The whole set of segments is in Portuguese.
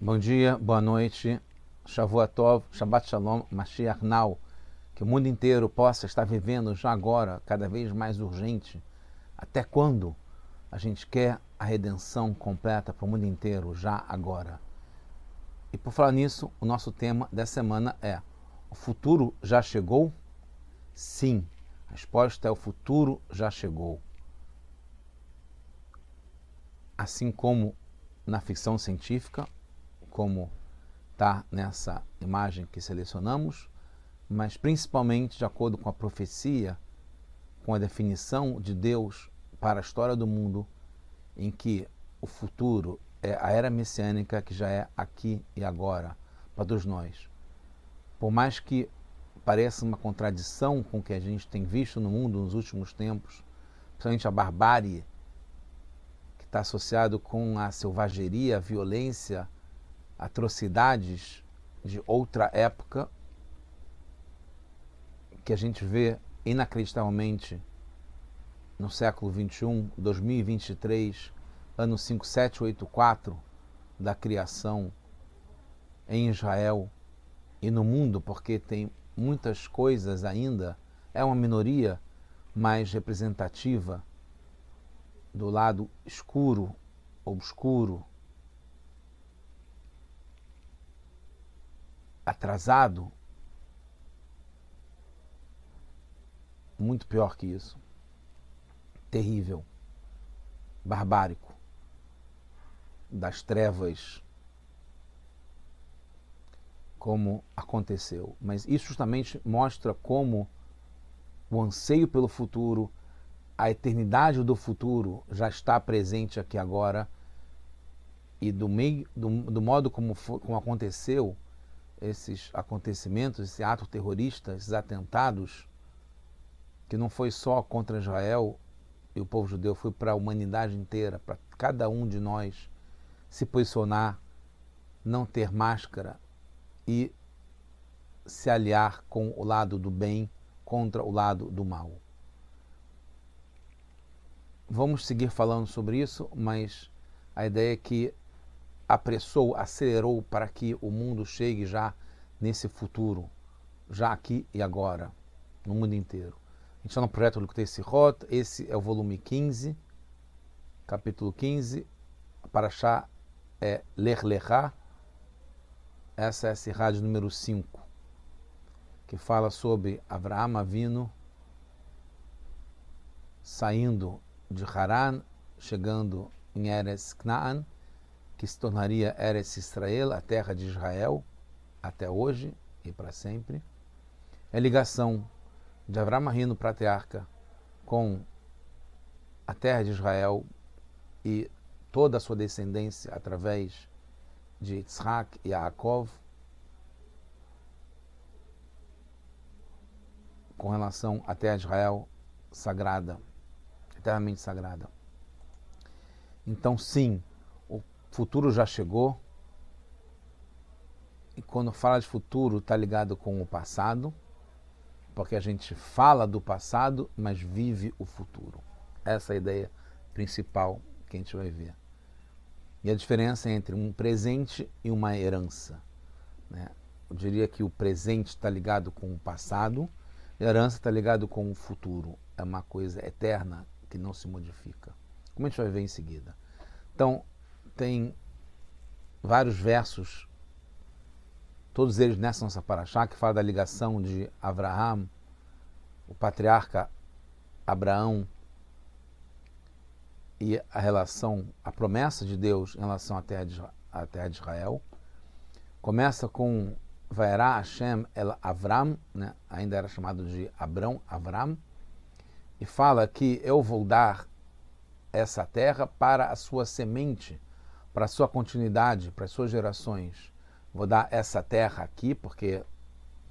Bom dia, boa noite, Shavuot Shabbat Shalom, Mashiach Now. Que o mundo inteiro possa estar vivendo já agora, cada vez mais urgente. Até quando a gente quer a redenção completa para o mundo inteiro, já agora? E por falar nisso, o nosso tema dessa semana é: O futuro já chegou? Sim. A resposta é: O futuro já chegou. Assim como na ficção científica, como está nessa imagem que selecionamos, mas principalmente de acordo com a profecia, com a definição de Deus para a história do mundo, em que o futuro é a era messiânica que já é aqui e agora para todos nós. Por mais que pareça uma contradição com o que a gente tem visto no mundo nos últimos tempos, principalmente a barbárie que está associado com a selvageria, a violência, atrocidades de outra época que a gente vê inacreditavelmente no século 21, 2023, ano 5784 da criação em Israel e no mundo, porque tem muitas coisas ainda, é uma minoria mais representativa do lado escuro, obscuro, atrasado, muito pior que isso. Terrível, barbárico, das trevas, como aconteceu. Mas isso justamente mostra como o anseio pelo futuro, a eternidade do futuro já está presente aqui agora e do meio do, do modo como, foi, como aconteceu esses acontecimentos, esse ato terrorista, esses atentados, que não foi só contra Israel e o povo judeu, foi para a humanidade inteira, para cada um de nós se posicionar, não ter máscara e se aliar com o lado do bem contra o lado do mal. Vamos seguir falando sobre isso, mas a ideia é que apressou, acelerou para que o mundo chegue já nesse futuro, já aqui e agora, no mundo inteiro. A gente está no projeto Likutei Sirot, esse é o volume 15, capítulo 15, para achar é Ler Lechá, essa é a Sirá número 5, que fala sobre Avraham Avino saindo de Haran, chegando em Eres Knaan, que se tornaria Eretz Israel, a terra de Israel, até hoje e para sempre. É ligação de Avram Avinu, patriarca, com a terra de Israel e toda a sua descendência através de Yitzhak e Yaakov, com relação à terra de Israel sagrada, eternamente sagrada. Então, sim, futuro já chegou. E quando fala de futuro, está ligado com o passado, porque a gente fala do passado, mas vive o futuro. Essa é a ideia principal que a gente vai ver. E a diferença entre um presente e uma herança. Né? Eu diria que o presente está ligado com o passado, e a herança está ligado com o futuro. É uma coisa eterna que não se modifica. Como a gente vai ver em seguida. Então, tem vários versos, todos eles nessa nossa paraxá, que fala da ligação de Abraham, o patriarca Abraão, e a relação, a promessa de Deus em relação à terra de, à terra de Israel. Começa com Vaerá Hashem el Avram, né? ainda era chamado de Abrão, Avram, e fala que eu vou dar essa terra para a sua semente para sua continuidade, para as suas gerações. Vou dar essa terra aqui, porque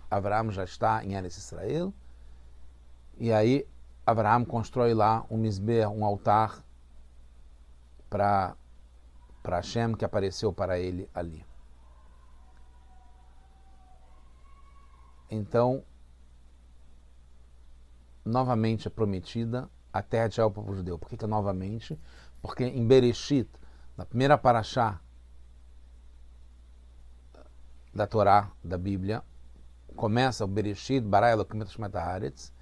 Abraão já está em Eretz Israel. E aí Abraão constrói lá um misber, um altar para para Hashem que apareceu para ele ali. Então, novamente é prometida a terra de Israel para o judeu. Por que, que é novamente? Porque em Bereshit, na primeira paraxá, da Torá, da Bíblia, começa o Bereshit, Bara Elohim Haaretz,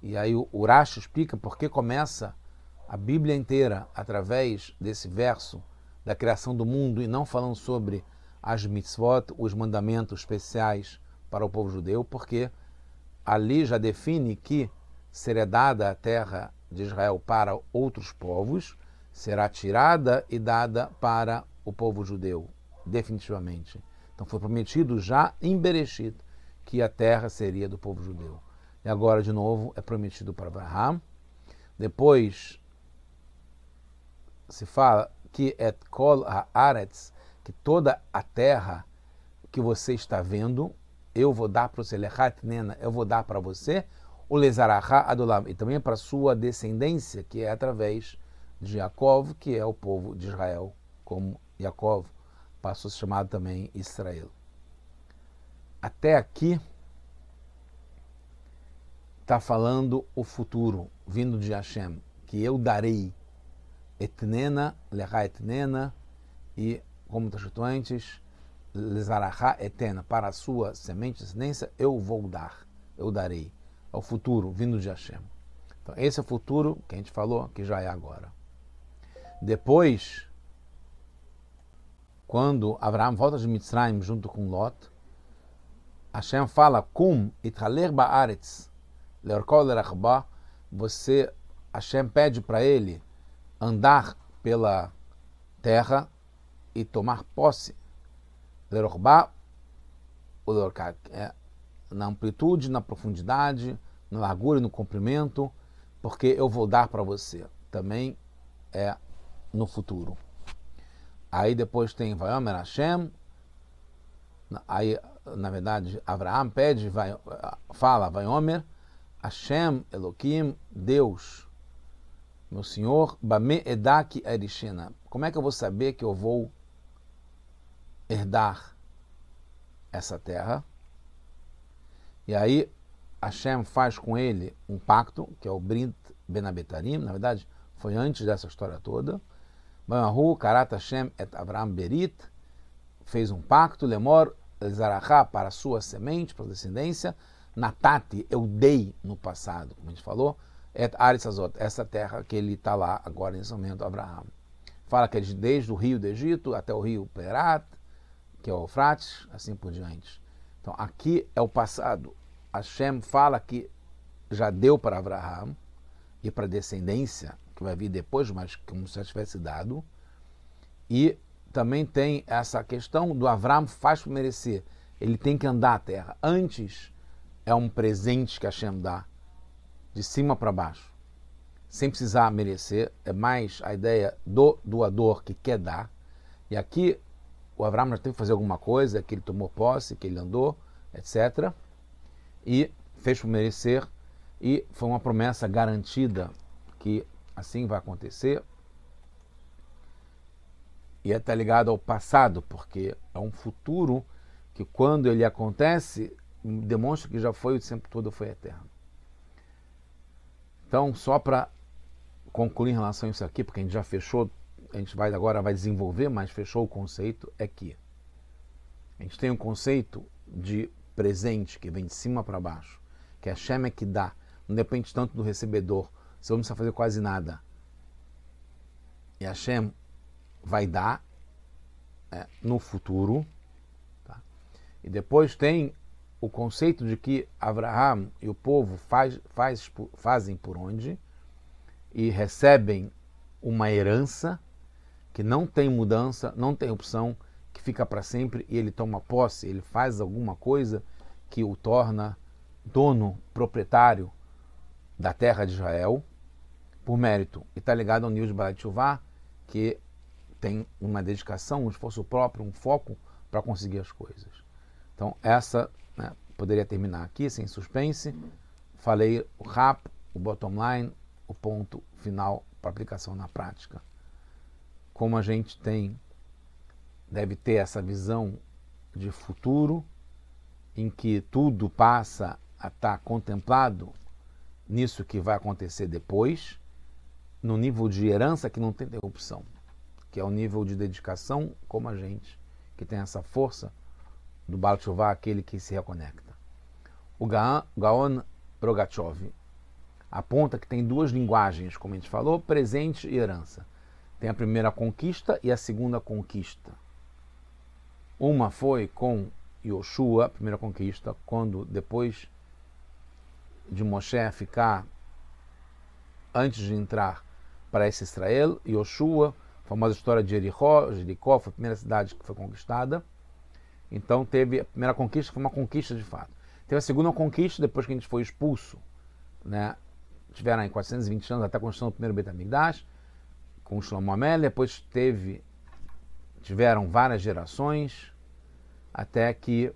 e aí o Urash explica por que começa a Bíblia inteira através desse verso da criação do mundo e não falando sobre as mitzvot, os mandamentos especiais para o povo judeu, porque ali já define que será dada a terra de Israel para outros povos, será tirada e dada para o povo judeu, definitivamente. Então foi prometido já em Bereshit que a terra seria do povo judeu. E agora, de novo, é prometido para Abraham. Depois se fala que et kol haaretz, que toda a terra que você está vendo, eu vou dar para você, nena, eu vou dar para você, o lezarachá adulam, e também para sua descendência, que é através de Jacob, que é o povo de Israel, como Jacob passou a ser chamado também Israel. Até aqui está falando o futuro, vindo de Hashem, que eu darei etnena, lecha etnena, e, como está escrito antes, lezarachá etena, para a sua semente de descendência, eu vou dar, eu darei. É o futuro, vindo de Hashem. Então, esse é o futuro que a gente falou, que já é agora. Depois, quando Abraão volta de Mitzrayim junto com Lot, Hashem fala, Kum ithaler ba'aretz, leorkol lerachba, você, Hashem pede para ele andar pela terra e tomar posse. Lerorba, é, na amplitude, na profundidade, na largura e no comprimento, porque eu vou dar para você. Também é no futuro. Aí depois tem Vayomer Hashem, aí na verdade Abraão pede, vai, fala Vayomer, Hashem Elohim, Deus, meu senhor, Bame Edak Erishena. Como é que eu vou saber que eu vou herdar essa terra? E aí Hashem faz com ele um pacto, que é o Brint Benabetarim, na verdade foi antes dessa história toda. Bamahu Karat Hashem et Avraham Berit fez um pacto, Lemor Zarachá para sua semente, para a descendência. Natati, eu dei no passado, como a gente falou, et Arisazot, essa terra que ele está lá agora nesse momento, Abraão. Fala que é desde o rio do Egito até o rio Perat, que é o Eufrates, assim por diante. Então aqui é o passado. Hashem fala que já deu para Abraão e para a descendência, que vai vir depois, mas como se já tivesse dado. E também tem essa questão do Abraão faz por merecer. Ele tem que andar a terra. Antes é um presente que Hashem dá de cima para baixo, sem precisar merecer, é mais a ideia do doador que quer dar. E aqui o Abraão já teve que fazer alguma coisa, que ele tomou posse, que ele andou, etc. E fez por merecer, e foi uma promessa garantida que assim vai acontecer. E está é ligado ao passado, porque é um futuro que, quando ele acontece, demonstra que já foi o tempo todo foi eterno. Então, só para concluir em relação a isso aqui, porque a gente já fechou, a gente vai agora vai desenvolver, mas fechou o conceito, é que a gente tem um conceito de presente que vem de cima para baixo, que a Shem é que dá, não depende tanto do recebedor, você não precisa fazer quase nada. E a Shem vai dar é, no futuro. Tá? E depois tem o conceito de que Abraham e o povo faz, faz, fazem por onde e recebem uma herança que não tem mudança, não tem opção, que fica para sempre e ele toma posse, ele faz alguma coisa que o torna dono, proprietário da terra de Israel por mérito. E está ligado ao Balat Shuvah, que tem uma dedicação, um esforço próprio, um foco para conseguir as coisas. Então, essa né, poderia terminar aqui, sem suspense. Falei o RAP, o bottom line, o ponto final para aplicação na prática. Como a gente tem, deve ter essa visão de futuro, em que tudo passa a estar contemplado nisso que vai acontecer depois, no nível de herança que não tem interrupção, que é o nível de dedicação, como a gente, que tem essa força do Baal aquele que se reconecta. O Gaon Rogachov aponta que tem duas linguagens, como a gente falou, presente e herança. Tem a primeira conquista e a segunda conquista. Uma foi com Yoshua, a primeira conquista, quando depois de Moshe ficar antes de entrar para esse Israel, Yoshua, famosa história de Jericó, Jericó foi a primeira cidade que foi conquistada. Então teve a primeira conquista, foi uma conquista de fato. Teve a segunda conquista depois que a gente foi expulso, né? Tiveram aí 420 anos até a construção do primeiro Betamigdash, com Shlomo Amel, depois teve tiveram várias gerações até que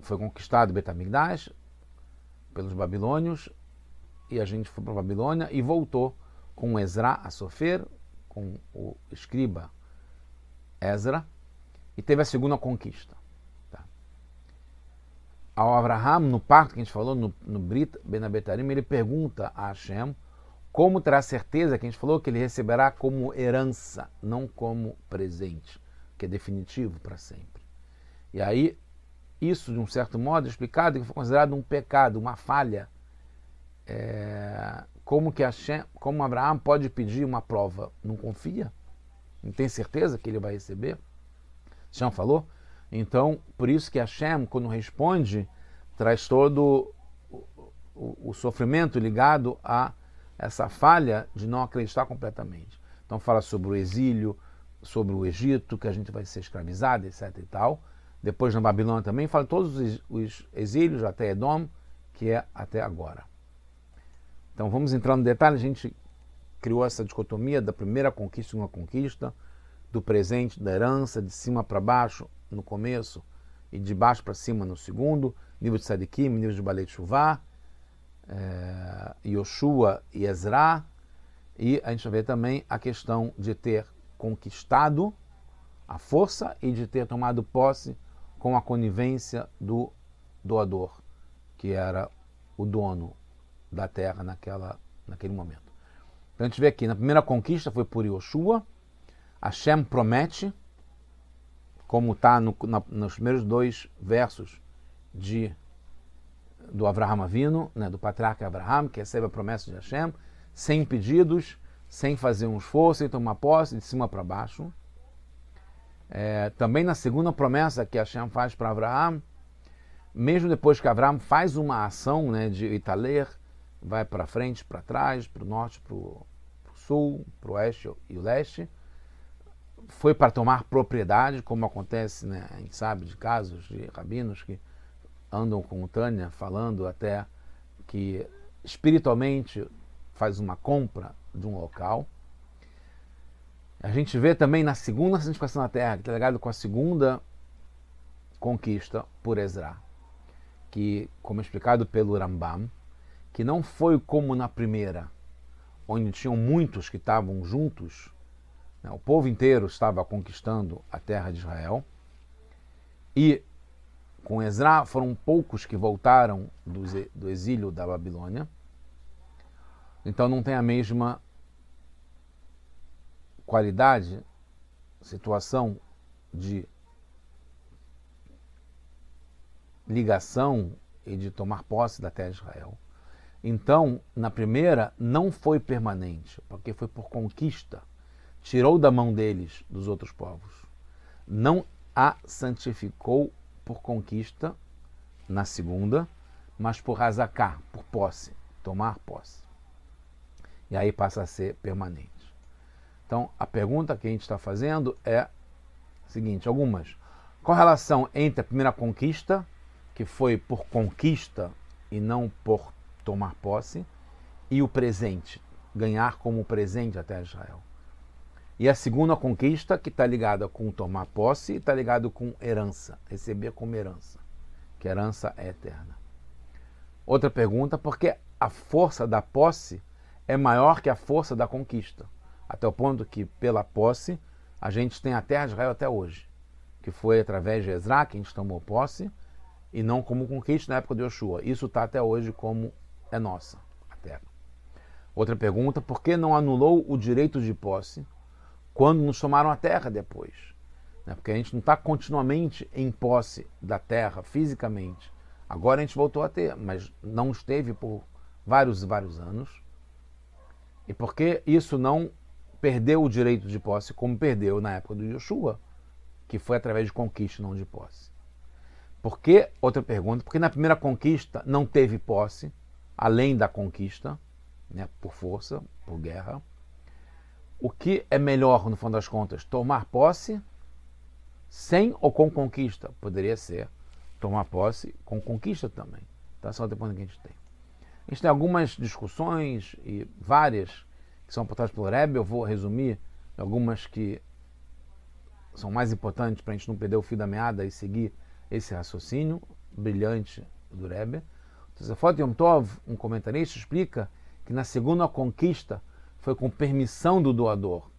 foi conquistado Betamigdash pelos babilônios e a gente foi para a Babilônia e voltou com Ezra a sofrer, com o escriba Ezra, e teve a segunda conquista. Tá? Ao Abraham, no pacto que a gente falou, no, no Brit Benabetarim, ele pergunta a Hashem como terá certeza que a gente falou que ele receberá como herança, não como presente, que é definitivo para sempre. E aí, isso, de um certo modo, é explicado que foi considerado um pecado, uma falha é, como que Hashem, como Abraão pode pedir uma prova? Não confia? Não tem certeza que ele vai receber? Hashem falou? Então, por isso que Hashem, quando responde, traz todo o, o, sofrimento ligado a essa falha de não acreditar completamente. Então fala sobre o exílio, sobre o Egito, que a gente vai ser escravizado, etc e tal. Depois na Babilônia também fala todos os exílios até Edom, que é até agora. Então vamos entrar no detalhe, a gente criou essa dicotomia da primeira conquista uma conquista, do presente, da herança, de cima para baixo no começo e de baixo para cima no segundo, nível de Sadikim, nível de Balei Shuvá, é, Yoshua e Ezra, e a gente vai ver também a questão de ter conquistado a força e de ter tomado posse com a conivência do doador, que era o dono da terra naquela, naquele momento. Então a gente vê aqui, na primeira conquista foi por Yoshua, Hashem promete, como está no, nos primeiros dois versos de, do Avraham Avino, né, do patriarca Abraham, que recebe a promessa de Hashem, sem pedidos, sem fazer um esforço, sem tomar posse, de cima para baixo. É, também na segunda promessa que Hashem faz para Abraham, mesmo depois que Abraham faz uma ação né, de Italer, vai para frente, para trás, para o norte, para o sul, para o oeste e o leste. Foi para tomar propriedade, como acontece, né, a gente sabe de casos de rabinos que andam com o Tânia falando até que espiritualmente faz uma compra de um local. A gente vê também na segunda santificação da terra, que está ligado com a segunda conquista por Ezra, que, como explicado pelo Rambam, que não foi como na primeira, onde tinham muitos que estavam juntos, né? o povo inteiro estava conquistando a terra de Israel, e com Ezra foram poucos que voltaram do, exílio da Babilônia, então não tem a mesma qualidade, situação de ligação e de tomar posse da terra de Israel. Então, na primeira, não foi permanente, porque foi por conquista. Tirou da mão deles, dos outros povos. Não a santificou por conquista na segunda, mas por razaká, por posse, tomar posse. E aí passa a ser permanente. Então, a pergunta que a gente está fazendo é a seguinte: algumas. Qual a relação entre a primeira conquista, que foi por conquista e não por tomar posse, e o presente, ganhar como presente até Israel. E a segunda conquista, que está ligada com tomar posse, está ligado com herança, receber como herança, que herança é eterna. Outra pergunta, porque a força da posse é maior que a força da conquista, até o ponto que, pela posse, a gente tem a terra de Israel até hoje, que foi através de Ezra que a gente tomou posse, e não como conquista na época de Yoshua. Isso está até hoje como é nossa, a terra. Outra pergunta: por que não anulou o direito de posse quando nos tomaram a terra depois? Né? Porque a gente não está continuamente em posse da terra fisicamente. Agora a gente voltou a ter, mas não esteve por vários e vários anos. E porque isso não perdeu o direito de posse como perdeu na época do Yoshua, que foi através de conquista, não de posse. Por que, outra pergunta, porque na primeira conquista não teve posse, além da conquista, né, por força, por guerra. O que é melhor, no fundo das contas, tomar posse sem ou com conquista? Poderia ser tomar posse com conquista também. Tá? Só depois que a gente tem. A gente tem algumas discussões e várias que são apontadas pelo Rebbe. Eu vou resumir algumas que são mais importantes para a gente não perder o fio da meada e seguir esse raciocínio brilhante do Rebbe. Tosafot Yom Tov, um comentarista, explica que na segunda conquista foi com permissão do doador.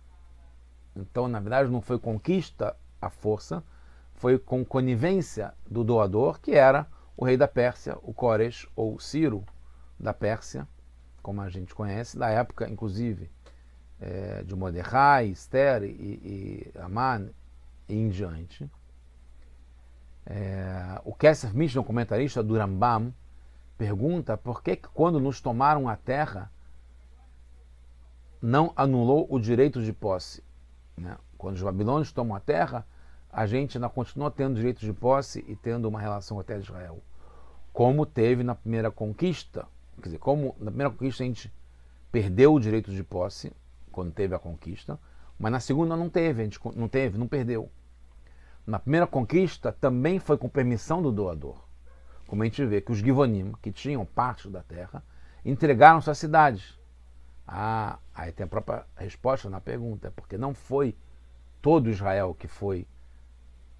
Então, na verdade, não foi conquista à força, foi com conivência do doador, que era o rei da Pérsia, o Cores ou Ciro da Pérsia, como a gente conhece, da época, inclusive, é, de Mordecai, Esther e, e Aman e em diante. É, o Kesef Mishnah, um comentarista do Rambam, pergunta por que, que quando nos tomaram a terra não anulou o direito de posse. Né? Quando os babilônios tomam a terra, a gente ainda continua tendo direito de posse e tendo uma relação com a terra de Israel. Como teve na primeira conquista, quer dizer, como na primeira conquista a gente perdeu o direito de posse, quando teve a conquista, mas na segunda não teve, a gente não teve, não perdeu. Na primeira conquista também foi com permissão do doador. Como a gente vê que os Givonim, que tinham parte da terra, entregaram suas cidades. Ah, aí tem a própria resposta na pergunta, porque não foi todo Israel que foi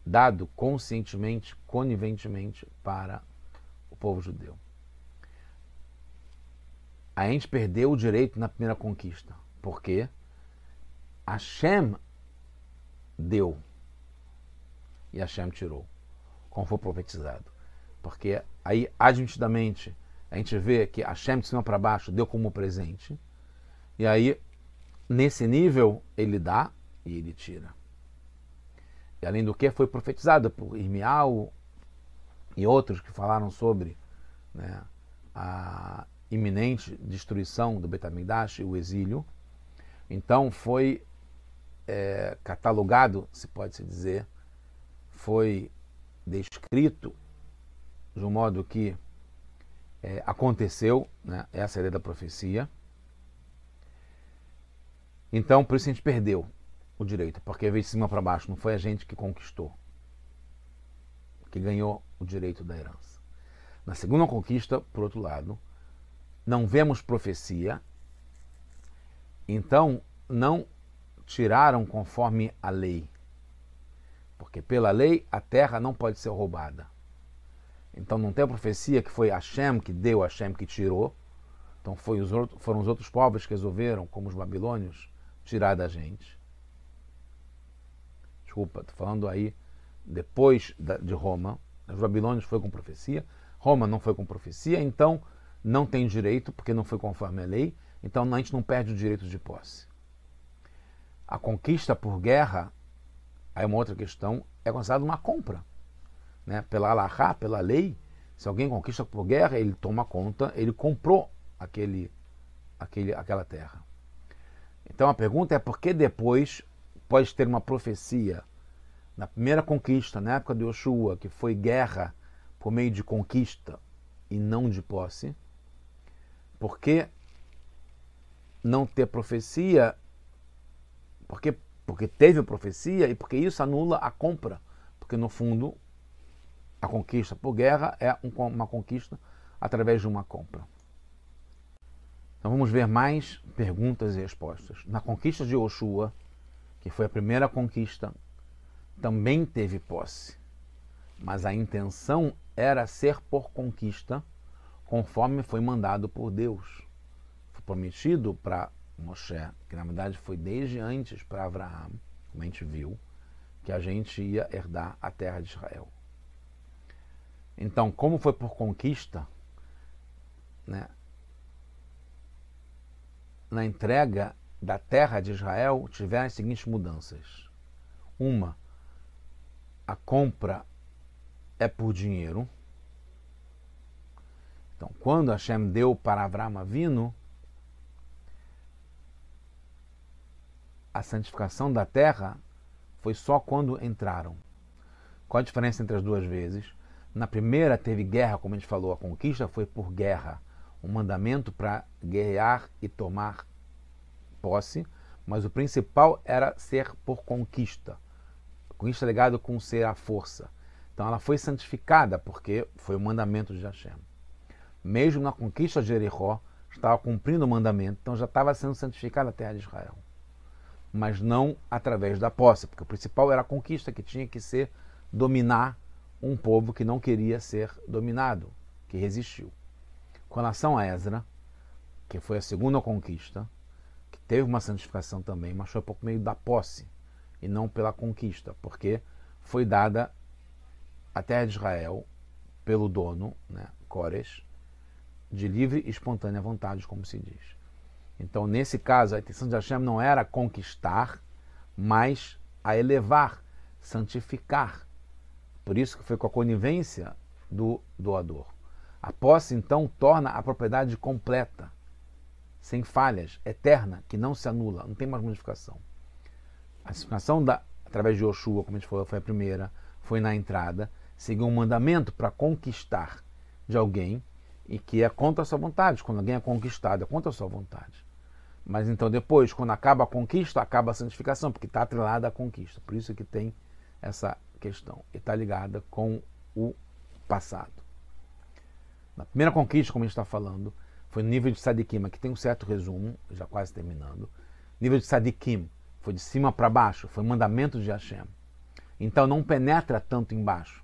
dado conscientemente, coniventemente para o povo judeu. A gente perdeu o direito na primeira conquista, porque Hashem deu e Hashem tirou, como foi profetizado. Porque aí, admitidamente, a gente vê que Hashem de cima para baixo deu como presente. E aí, nesse nível, ele dá e ele tira. E além do que, foi profetizado por Irmial e outros que falaram sobre né, a iminente destruição do Betamigdash e o exílio. Então foi é, catalogado, se pode se dizer, foi descrito de um modo que é, aconteceu, né, essa é a ideia da profecia. Então, por isso a gente perdeu o direito, porque veio de cima para baixo, não foi a gente que conquistou, que ganhou o direito da herança. Na segunda conquista, por outro lado, não vemos profecia, então não tiraram conforme a lei. Porque pela lei a terra não pode ser roubada. Então não tem a profecia que foi Hashem que deu, Hashem que tirou. Então foi os outros, foram os outros povos que resolveram, como os babilônios, tirar da gente. Desculpa, estou falando aí depois de Roma. Os babilônios foi com profecia, Roma não foi com profecia, então não tem direito, porque não foi conforme a lei, então a gente não perde o direito de posse. A conquista por guerra Aí uma outra questão é considerada uma compra. Né? Pela Allahá, pela lei, se alguém conquista por guerra, ele toma conta, ele comprou aquele, aquele, aquela terra. Então a pergunta é por que depois pode ter uma profecia na primeira conquista, na época de Yoshua, que foi guerra por meio de conquista e não de posse, por que não ter profecia? Porque porque teve profecia e porque isso anula a compra. Porque no fundo, a conquista por guerra é uma conquista através de uma compra. Então vamos ver mais perguntas e respostas. Na conquista de Oshua, que foi a primeira conquista, também teve posse. Mas a intenção era ser por conquista, conforme foi mandado por Deus. Foi prometido para Moshe, que na verdade foi desde antes para Abraão, como a gente viu, que a gente ia herdar a terra de Israel. Então, como foi por conquista, né, na entrega da terra de Israel tiveram as seguintes mudanças. Uma, a compra é por dinheiro. Então, quando Hashem deu para Avram Avino a santificação da terra, foi só quando entraram. Qual a diferença entre as duas vezes? Na primeira teve guerra, como a gente falou, a conquista foi por guerra, um mandamento para guerrear e tomar posse, mas o principal era ser por conquista. Conquista ligado com ser a força. Então ela foi santificada porque foi o mandamento de Hashem. Mesmo na conquista de Jericó, estava cumprindo o mandamento, então já estava sendo santificada a terra de Israel. Mas não através da posse, porque o principal era a conquista que tinha que ser dominar um povo que não queria ser dominado, que resistiu. Com relação a Ezra, que foi a segunda conquista, que teve uma santificação também, mas foi por meio da posse e não pela conquista, porque foi dada a terra de Israel pelo dono, né, Cores, de livre e espontânea vontade, como se diz. Então, nesse caso, a intenção de Hashem não era conquistar, mas a elevar, santificar. Por isso que foi com a conivência do doador. A posse, então, torna a propriedade completa, sem falhas, eterna, que não se anula, não tem mais modificação. A santificação da, através de Yoshua, como a gente falou, foi a primeira, foi na entrada, seguiu um mandamento para conquistar de alguém e que é contra a sua vontade. Quando alguém é conquistado, é contra a sua vontade. Mas então depois, quando acaba a conquista, acaba a santificação, porque está atrelada à conquista. Por isso que tem essa questão. E está ligada com o passado. Na primeira conquista, como a gente está falando, foi no nível de Sadikim, aqui tem um certo resumo, já quase terminando. Nível de Sadikim, foi de cima para baixo, foi mandamento de Hashem. Então não penetra tanto embaixo.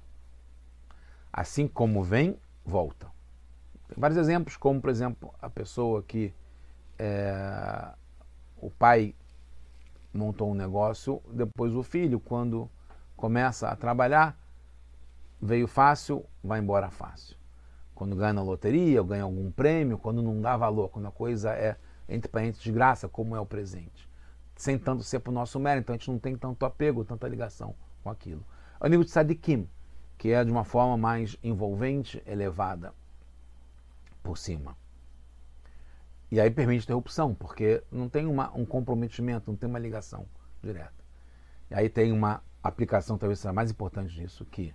Assim como vem, volta. Tem vários exemplos, como por exemplo a pessoa que é, o pai montou um negócio, depois o filho, quando começa a trabalhar, veio fácil, vai embora fácil. Quando ganha na loteria, ou ganha algum prêmio, quando não dá valor, quando a coisa é entre parentes de graça, como é o presente. Sem tanto ser para o nosso mérito, então a gente não tem tanto apego, tanta ligação com aquilo. O nível de sadikim, que é de uma forma mais envolvente, elevada por cima. E aí permite interrupção, porque não tem uma, um comprometimento, não tem uma ligação direta. E aí tem uma aplicação, talvez seja mais importante disso, que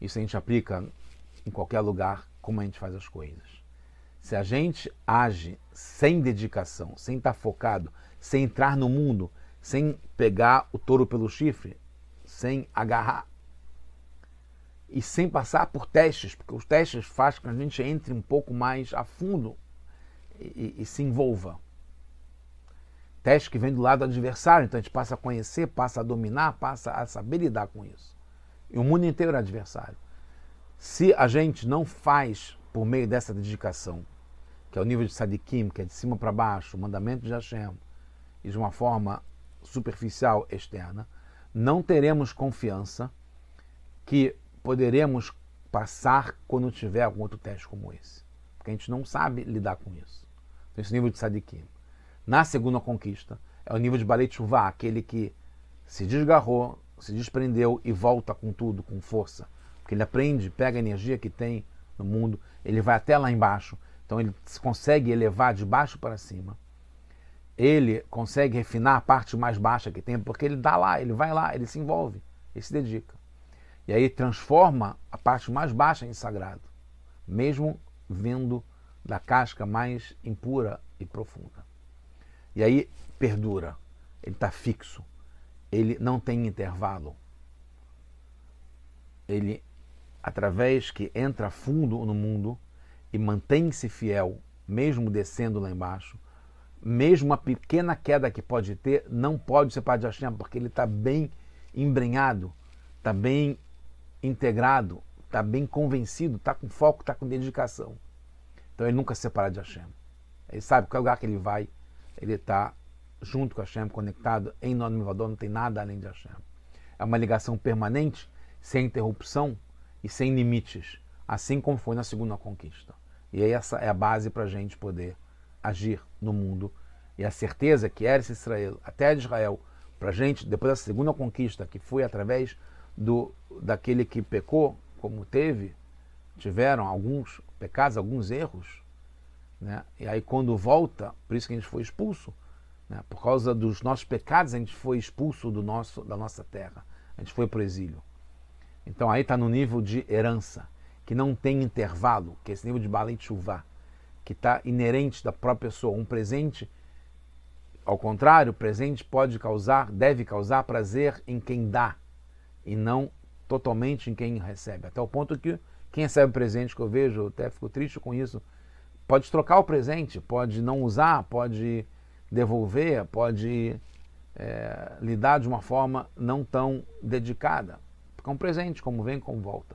isso a gente aplica em qualquer lugar, como a gente faz as coisas. Se a gente age sem dedicação, sem estar focado, sem entrar no mundo, sem pegar o touro pelo chifre, sem agarrar e sem passar por testes, porque os testes fazem com que a gente entre um pouco mais a fundo e, e, se envolva. Teste que vem do lado do adversário, então a gente passa a conhecer, passa a dominar, passa a saber lidar com isso. E o mundo inteiro é adversário. Se a gente não faz por meio dessa dedicação, que é o nível de sadikim, que é de cima para baixo, o mandamento de Hashem, e de uma forma superficial externa, não teremos confiança que poderemos passar quando tiver algum outro teste como esse. Porque a gente não sabe lidar com isso. Então, esse nível de sadikim. Na segunda conquista, é o nível de Balei Tshuva, aquele que se desgarrou, se desprendeu e volta com tudo, com força. Porque ele aprende, pega a energia que tem no mundo, ele vai até lá embaixo. Então ele consegue elevar de baixo para cima. Ele consegue refinar a parte mais baixa que tem, porque ele dá lá, ele vai lá, ele se envolve, ele se dedica. E aí transforma a parte mais baixa em sagrado, mesmo vindo da casca mais impura e profunda. E aí perdura, ele está fixo, ele não tem intervalo. Ele, através que entra fundo no mundo e mantém-se fiel, mesmo descendo lá embaixo, mesmo a pequena queda que pode ter, não pode ser de Hashem, porque ele está bem embrenhado, está bem integrado, está bem convencido, está com foco, está com dedicação. Então ele nunca se separa de Hashem. Ele sabe que qualquer lugar que ele vai, ele está junto com Hashem, conectado em nome do Vador, não tem nada além de Hashem. É uma ligação permanente, sem interrupção e sem limites, assim como foi na segunda conquista. E aí essa é a base para a gente poder agir no mundo. E a certeza que era Israel, até de Israel, para a gente, depois da segunda conquista, que foi através do, daquele que pecou, como teve, tiveram alguns pecados, alguns erros, né? e aí quando volta, por isso que a gente foi expulso, né? por causa dos nossos pecados, a gente foi expulso do nosso, da nossa terra, a gente foi para o exílio. Então aí está no nível de herança, que não tem intervalo, que é esse nível de bala chuvá, que está inerente da própria pessoa. Um presente, ao contrário, presente pode causar, deve causar prazer em quem dá e não totalmente em quem recebe. Até o ponto que quem recebe presente que eu vejo, eu até fico triste com isso, pode trocar o presente, pode não usar, pode devolver, pode é, lidar de uma forma não tão dedicada. Porque é um presente, como vem, como volta.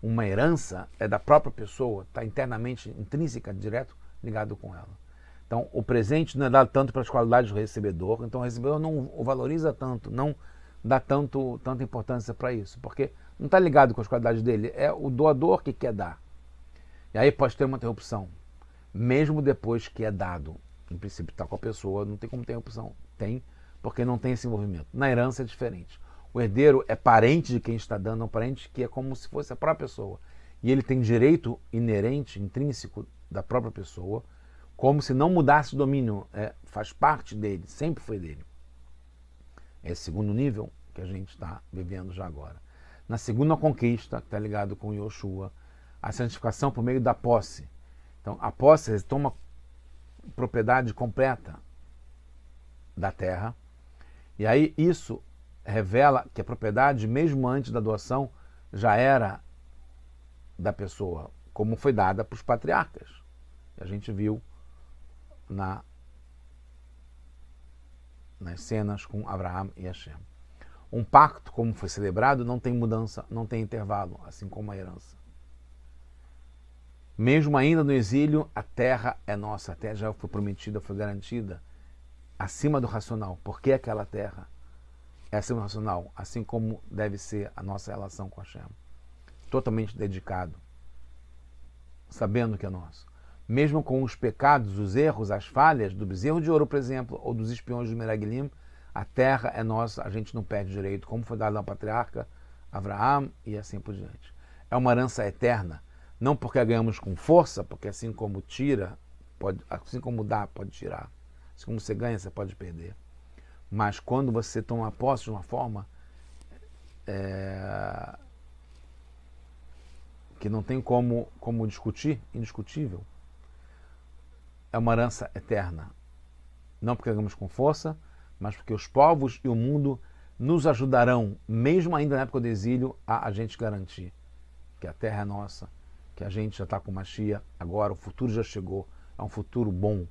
Uma herança é da própria pessoa, está internamente, intrínseca, direto ligado com ela. Então, o presente não é dado tanto para as qualidades do recebedor, então o recebedor não o valoriza tanto, não dá tanto, tanta importância para isso, porque não está ligado com as qualidades dele, é o doador que quer dar. E aí pode ter uma interrupção, mesmo depois que é dado. Em princípio, está com a pessoa, não tem como ter interrupção. Tem, porque não tem esse envolvimento. Na herança é diferente. O herdeiro é parente de quem está dando, é um parente que é como se fosse a própria pessoa. E ele tem direito inerente, intrínseco da própria pessoa, como se não mudasse o domínio, é, faz parte dele, sempre foi dele. É esse segundo nível que a gente está vivendo já agora. Na segunda conquista, que está ligado com Yoshua, a santificação por meio da posse. Então, a posse toma propriedade completa da terra. E aí isso revela que a propriedade, mesmo antes da doação, já era da pessoa, como foi dada para os patriarcas. A gente viu na nas cenas com Abraão e Hashem. Um pacto, como foi celebrado, não tem mudança, não tem intervalo, assim como a herança. Mesmo ainda no exílio, a terra é nossa, a terra já foi prometida, foi garantida, acima do racional. Por que aquela terra é acima do racional? Assim como deve ser a nossa relação com Hashem. Totalmente dedicado, sabendo que é nosso mesmo com os pecados, os erros, as falhas do bezerro de ouro, por exemplo, ou dos espiões de Meragilim, a terra é nossa, a gente não perde direito, como foi dado ao patriarca Abraão e assim por diante. É uma herança eterna, não porque ganhamos com força, porque assim como tira, pode, assim como dá, pode tirar. Assim como você ganha, você pode perder. Mas quando você toma posse de uma forma é, que não tem como, como discutir, indiscutível, é uma herança eterna. Não porque hagamos com força, mas porque os povos e o mundo nos ajudarão, mesmo ainda na época do exílio, a a gente garantir que a terra é nossa, que a gente já está com Machia agora, o futuro já chegou, é um futuro bom,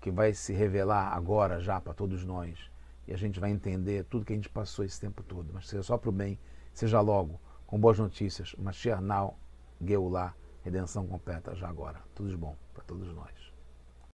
que vai se revelar agora já para todos nós. E a gente vai entender tudo que a gente passou esse tempo todo, mas seja só para o bem, seja logo, com boas notícias, Mashiach Now, Geulah, redenção completa já agora. Tudo de bom para todos nós.